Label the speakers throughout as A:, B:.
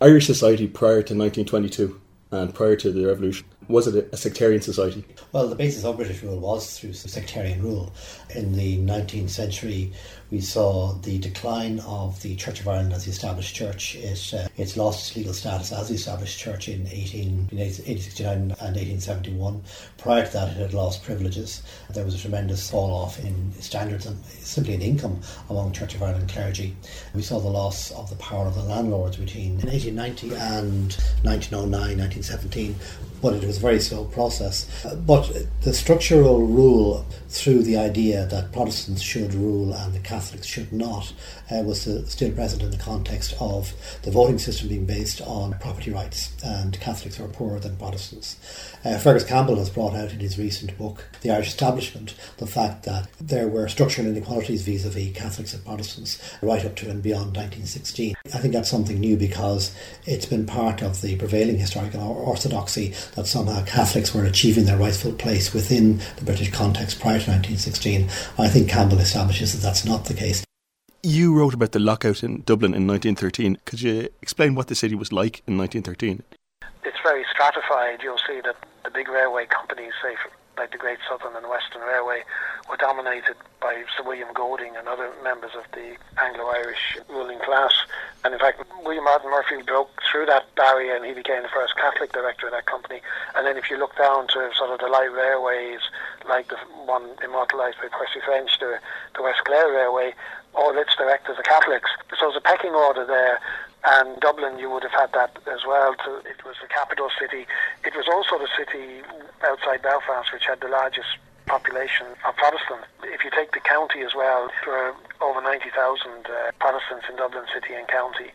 A: Irish society prior to 1922 and prior to the revolution was it a sectarian society?
B: Well, the basis of British rule was through sectarian rule. In the 19th century, we saw the decline of the Church of Ireland as the established church. It, uh, it's lost its legal status as the established church in 18, 1869 and 1871. Prior to that, it had lost privileges. There was a tremendous fall off in standards and simply in income among Church of Ireland clergy. We saw the loss of the power of the landlords between 1890 and 1909, 1917 but it was a very slow process. But the structural rule through the idea that Protestants should rule and the should not uh, was still present in the context of the voting system being based on property rights, and Catholics are poorer than Protestants. Uh, Fergus Campbell has brought out in his recent book, The Irish Establishment, the fact that there were structural inequalities vis a vis Catholics and Protestants right up to and beyond 1916. I think that's something new because it's been part of the prevailing historical orthodoxy that somehow Catholics were achieving their rightful place within the British context prior to 1916. I think Campbell establishes that that's not the case.
A: You wrote about the lockout in Dublin in 1913. Could you explain what the city was like in 1913?
C: It's very stratified. You'll see that the big railway companies, say like the Great Southern and Western Railway, were dominated Sir William Goulding and other members of the Anglo-Irish ruling class. And in fact, William Martin Murphy broke through that barrier and he became the first Catholic director of that company. And then if you look down to sort of the light railways, like the one immortalised by Percy French, the, the West Clare Railway, all its directors are Catholics. So there's a pecking order there and Dublin you would have had that as well. It was the capital city. It was also the city outside Belfast which had the largest population of Protestants. If you take the county as well, there were over 90,000 uh, Protestants in Dublin city and county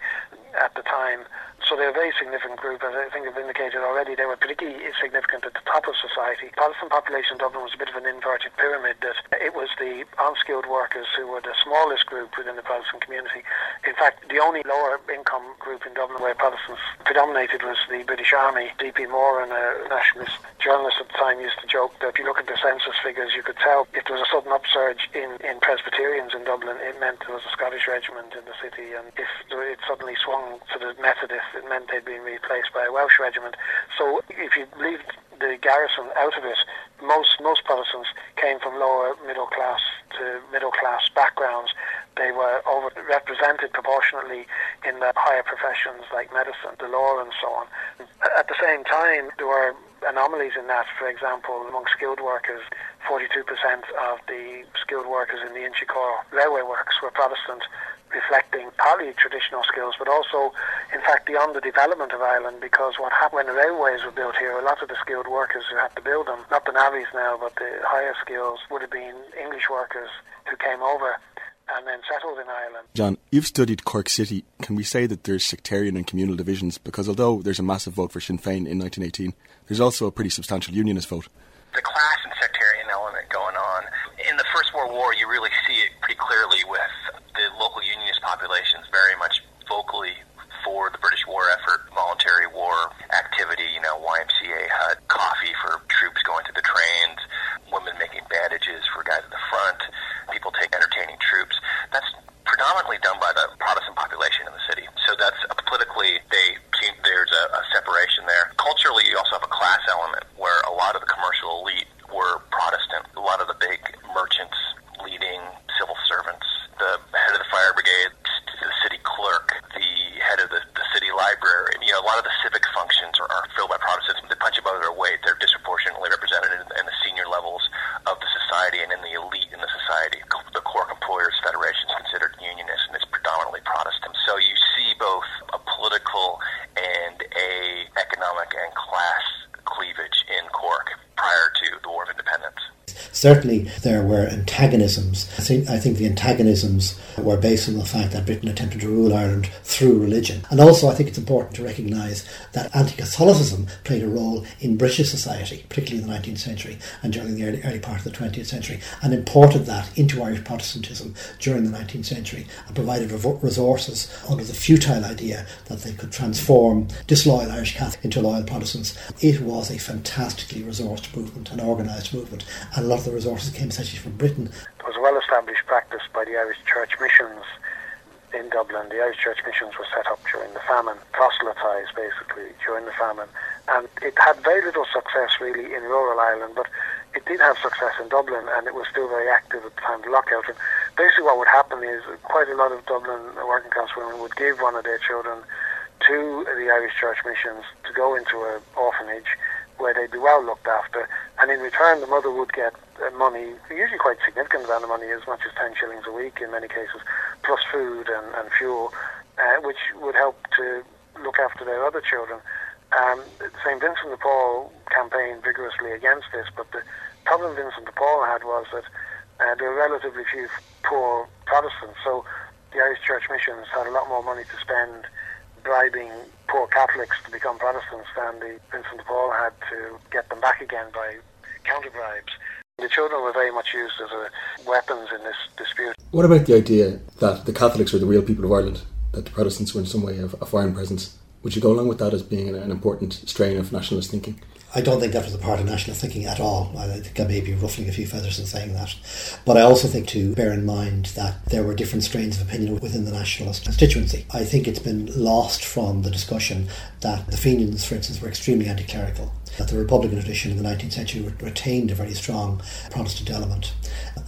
C: at the time. So they're a very significant group, as I think I've indicated already. They were particularly significant at the top of society. The Protestant population in Dublin was a bit of an inverted pyramid. That it was the unskilled workers who were the smallest group within the Protestant community. In fact, the only lower income group in Dublin where Protestants predominated was the British Army. D.P. Moran, a nationalist journalist at the time, used to joke that if you look at the census figures, you could tell if there was a sudden upsurge in, in Presbyterians in Dublin, it meant there was a Scottish regiment in the city, and if it suddenly swung to the Methodists, it meant they'd been replaced by a Welsh regiment. So if you leave the garrison out of it, most most Protestants came from lower middle class to middle class backgrounds. They were overrepresented proportionately in the higher professions like medicine, the law, and so on. At the same time, there were anomalies in that. For example, among skilled workers, 42% of the skilled workers in the Inchicore railway works were Protestant, reflecting partly traditional skills, but also, in fact, beyond the development of Ireland. Because what happened when the railways were built here, a lot of the skilled workers who had to build them, not the navvies now, but the higher skills, would have been English workers who came over and then settled in Ireland.
A: John, you've studied Cork City. Can we say that there's sectarian and communal divisions? Because although there's a massive vote for Sinn Féin in 1918, there's also a pretty substantial unionist vote.
D: The class and sectarian element going on. In the First World War, you really see it pretty clearly with the local unionist populations very much vocally for the British war effort, voluntary war activity, you know, YMCA hut, coffee for troops going to the trains, women making bandages for guys at the front, people take entertaining troops. That's predominantly done by the Protestant population in the city. So that's uh, politically, they seem there's a, a separation there. Culturally, you also have a class element where a lot of the commercial elite were Protestant. A lot of the big merchants, leading civil servants, the head of the fire brigade, the city clerk, the head of the, the city library. You know, a lot of the civic functions are, are filled by Protestants. They punch above their weight. They're disproportionately represented in, in the senior levels of the society and in the elite in the society. The Cork Employers Federation is considered unionist, and it's predominantly Protestant. So you see both a political and a economic and class cleavage in Cork prior to the War of Independence.
B: Certainly, there were antagonisms. I think, the antagonisms were based on the fact that Britain attempted to rule Ireland through religion. And also, I think it's important to recognise that anti Catholicism played a role in British society, particularly in the 19th century and during the early, early part of the 20th century, and imported that into Irish Protestantism during the 19th century and provided resources under the futile idea that they could transform disloyal Irish Catholics into loyal Protestants. It was a fantastically resourced movement, an organised movement, and a lot of the resources came essentially from Britain.
C: Was well established practice by the Irish Church missions in Dublin, the Irish Church Missions were set up during the famine, proselytised basically during the famine, and it had very little success really in rural Ireland, but it did have success in Dublin, and it was still very active at the time of the lockout. And basically, what would happen is quite a lot of Dublin working class women would give one of their children to the Irish Church Missions to go into an orphanage where they'd be well looked after, and in return, the mother would get money, usually quite significant amount of money, as much as 10 shillings a week in many cases, plus food and, and fuel, uh, which would help to look after their other children. Um, St. Vincent de Paul campaigned vigorously against this, but the problem Vincent de Paul had was that uh, there were relatively few poor Protestants, so the Irish Church Missions had a lot more money to spend bribing poor Catholics to become Protestants than the Vincent de Paul had to get them back again by counter bribes. The children were very much used as a, weapons in this dispute.
A: What about the idea that the Catholics were the real people of Ireland, that the Protestants were in some way a, a foreign presence? Would you go along with that as being an, an important strain of nationalist thinking?
B: I don't think that was a part of nationalist thinking at all. I think I may be ruffling a few feathers in saying that. But I also think to bear in mind that there were different strains of opinion within the nationalist constituency. I think it's been lost from the discussion that the Fenians, for instance, were extremely anti clerical that the Republican tradition in the 19th century retained a very strong Protestant element.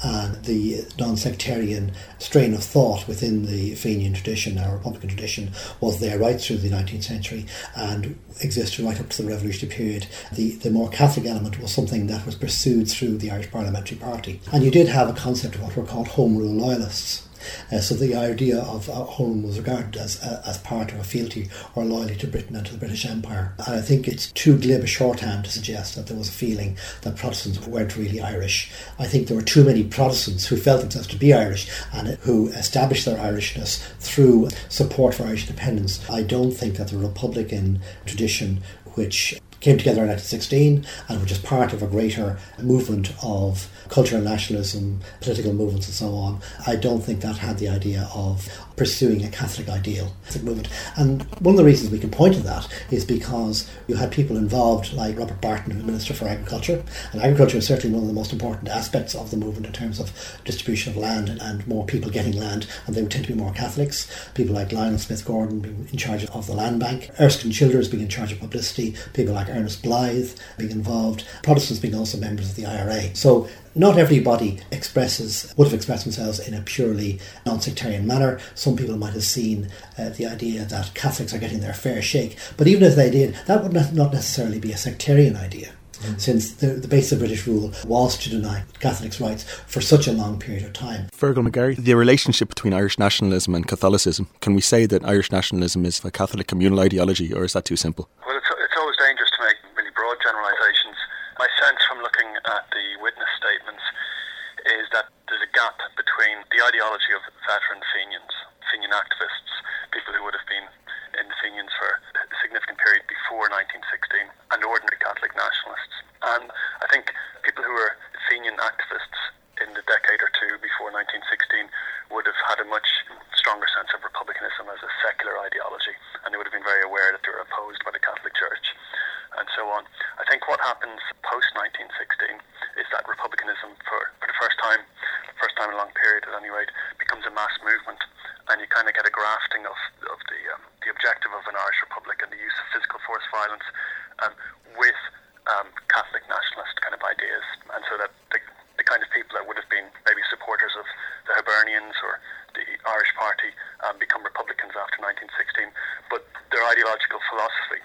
B: And the non sectarian strain of thought within the Fenian tradition, our Republican tradition, was there right through the 19th century and existed right up to the revolutionary period. The, the more Catholic element was something that was pursued through the Irish Parliamentary Party. And you did have a concept of what were called Home Rule Loyalists uh, so the idea of uh, home was regarded as uh, as part of a fealty or loyalty to Britain and to the British Empire. And I think it's too glib a shorthand to suggest that there was a feeling that Protestants weren't really Irish. I think there were too many Protestants who felt themselves to be Irish and who established their Irishness through support for Irish independence. I don't think that the Republican tradition which came together in 1916 and were just part of a greater movement of cultural nationalism, political movements, and so on. I don't think that had the idea of pursuing a Catholic ideal Catholic movement. And one of the reasons we can point to that is because you had people involved like Robert Barton, Minister for Agriculture, and agriculture is certainly one of the most important aspects of the movement in terms of distribution of land and more people getting land, and they would tend to be more Catholics. People like Lionel Smith Gordon being in charge of the land bank, Erskine Childers being in charge of publicity, people like Ernest Blythe being involved, Protestants being also members of the IRA. So not everybody expresses would have expressed themselves in a purely non-sectarian manner. Some people might have seen uh, the idea that Catholics are getting their fair shake, but even if they did, that would not necessarily be a sectarian idea. Mm. Since the, the base of British rule was to deny Catholics' rights for such a long period of time.
A: Fearghal McGarry, the relationship between Irish nationalism and Catholicism, can we say that Irish nationalism is a Catholic communal ideology, or is that too simple?
E: Well, it's, it's always dangerous to make really broad generalisations. My sense from looking at the witness statements is that there's a gap between the ideology of veteran Fenians, Fenian activists, people who would have been in the Fenians for a significant period before 1916, and ordinary Catholic nationalists. And I think people who were Fenian activists in the decade or two before 1916 would have had a much stronger sense of republicanism as a secular ideology, and they would have been very aware that they were opposed by the Catholic Church and so on. I think what happens post 1916 is that republicanism, for, for the first time, first time in a long period at any rate, becomes a mass movement, and you kind of get a grafting of, of the um, the objective of an Irish republic and the use of physical force violence. Um, Catholic nationalist kind of ideas, and so that the, the kind of people that would have been maybe supporters of the Hibernians or the Irish Party um, become Republicans after 1916, but their ideological philosophy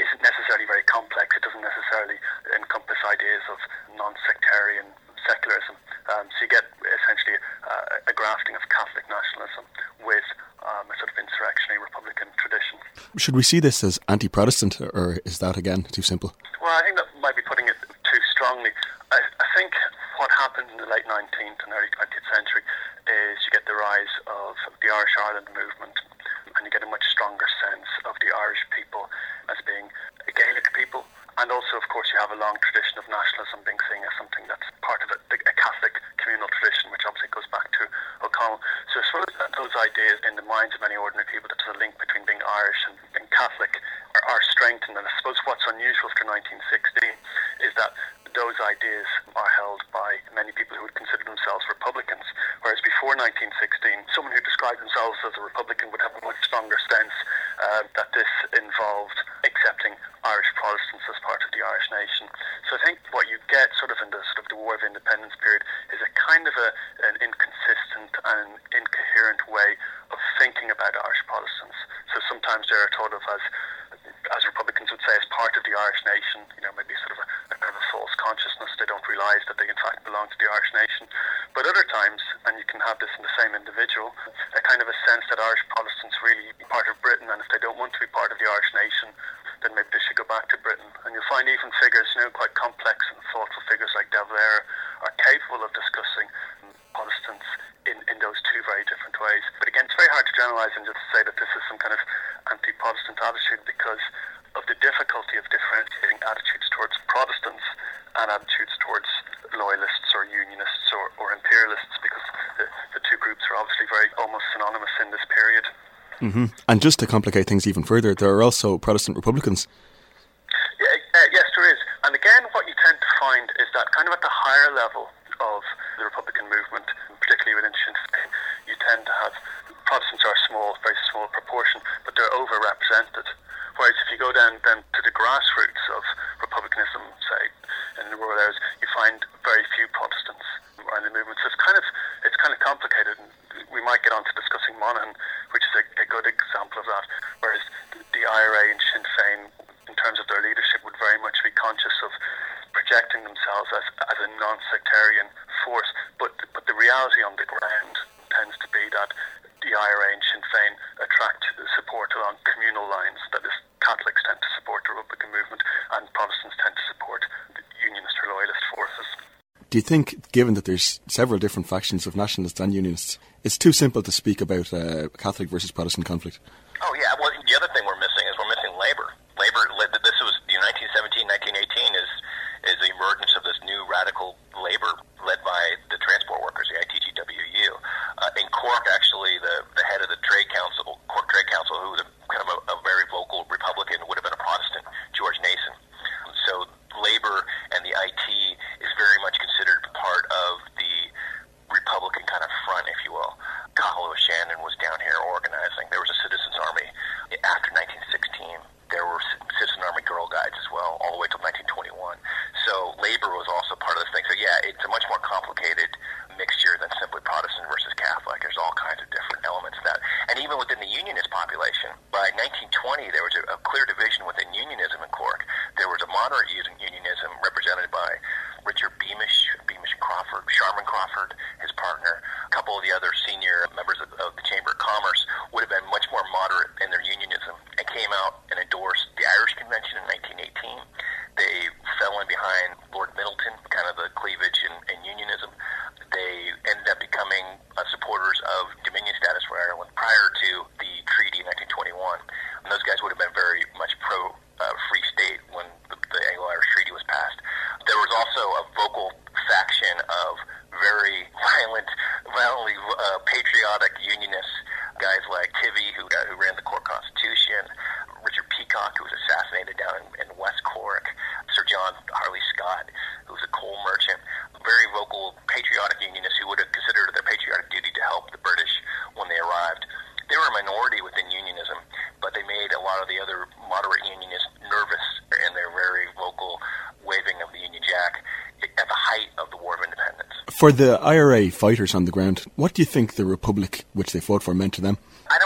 E: isn't necessarily very complex. It doesn't necessarily encompass ideas of non-sectarian secularism. Um, so you get essentially uh, a grafting of Catholic nationalism with um, a sort of insurrectionary Republican tradition.
A: Should we see this as anti-Protestant, or is that again too simple?
E: Well, I think that might be putting it too strongly. I, I think what happened in the late 19th and early 20th century is you get the rise of the Irish Ireland movement, and you get a much stronger sense of the Irish people as being a Gaelic people. And also, of course, you have a long tradition of nationalism being seen as something that's part of a, a Catholic communal tradition, which obviously goes back to O'Connell. So I suppose ideas in the minds of many ordinary people that there's a link between being Irish and being Catholic are, are strengthened. And I suppose what's unusual after 1916 is that those ideas are held by many people who would consider themselves Republicans, whereas before before 1916, someone who described themselves as a Republican would have a much stronger sense uh, that this involved accepting Irish Protestants as part of the Irish nation. So I think what you get sort of in the sort of the War of Independence period is a kind of a, an inconsistent and incoherent way of thinking about Irish Protestants. So sometimes they're thought of as as Republicans would say, as part of the Irish nation, you know, maybe sort of a, a kind of a false consciousness. They don't realise that they in fact belong to the Irish nation. But other times, and you can have this in the same individual, a kind of a sense that Irish Protestants really part of Britain, and if they don't want to be part of the Irish nation, then maybe they should go back to Britain. And you'll find even figures, you know, quite complex and thoughtful figures like De Valera are capable of discussing Protestants in, in those two very different ways. But again, it's very hard to generalise and just say that this is some kind of anti-Protestant attitude because of the difficulty of differentiating attitudes towards Protestants and attitudes towards loyalists or unionists or, or imperialists because the, the two groups are obviously very almost synonymous in this period.
A: Mm-hmm. And just to complicate things even further, there are also Protestant Republicans.
E: Yeah, uh, yes, there is. And again, what you tend to find is that kind of at the higher level of the Republican movement, particularly within Sinn Féin, you tend to have Protestants are small, very small proportion, but they're overrepresented. Whereas if you go down then to the grassroots of republicanism, say in the rural areas, you find very few Protestants around the movement. So it's kind of it's kind of complicated. We might get on to discussing Monaghan, which is a, a good example of that. Whereas the IRA and Sinn Féin, in terms of their leadership, would very much be conscious of projecting themselves as, as a non-sectarian force. But but the reality on the ground tends to be that the IRA and Sinn Féin attract support along communal lines. That is, Catholics tend to support the Republican movement, and Protestants tend to support the Unionist or Loyalist forces.
A: Do you think, given that there's several different factions of nationalists and unionists, it's too simple to speak about uh, Catholic versus Protestant conflict?
D: Oh yeah. Well, the other thing we're missing is we're missing labor. Labor. This was you know, 1917, 1918 is is the emergence of this new radical labor led by the transport workers, the ITGWU. Uh, in Cork, actually, the, the head of the Trade Council, Cork Trade Council, who was a, kind of a, a very vocal Republican, would have been a Protestant, George Nason. So labor and the IT is very much considered part of the Republican kind of front, if you will. Cathal Shannon was down here organizing. There was a citizens army after 1916. There were citizen army girl guides as well, all the way till 1921. So labor was also part of this thing. So yeah, it's a much more complicated mixture than simply Protestant versus Catholic. There's all kinds of different elements of that. And even within the unionist population, by 1920 there was a, a clear division within unionism in Cork. There was a moderate unionism represented by Richard Beamish, Beamish Crawford, Sharman Crawford, his partner, a couple of the other senior members of, of the Chamber of Commerce would have been much more moderate in their unionism and came out and endorsed the Irish Convention in 1918. They fell in behind Lord Midleton, kind of the cleavage in, in unionism. They ended up becoming uh, supporters of Dominion status for Ireland prior to the treaty in 1921. And those guys would have been very much pro uh, free state when the, the Anglo-Irish Treaty was passed. There was also a vocal faction of very violent, violently uh, patriotic unionists, guys like Tivy, who, uh, who ran the Cork Constitution, Richard Peacock, who was assassinated down in, in West Cork, Sir John Harley Scott, who was a coal merchant, very vocal patriotic unionists who would have considered it their patriotic duty to help the British when they arrived. They were a minority within unionism, but they made a lot of the other moderate unionists nervous in their very vocal waving of the Union Jack at the height of the War of Independence.
A: For the IRA fighters on the ground, what do you think the Republic which they fought for meant to them?
D: I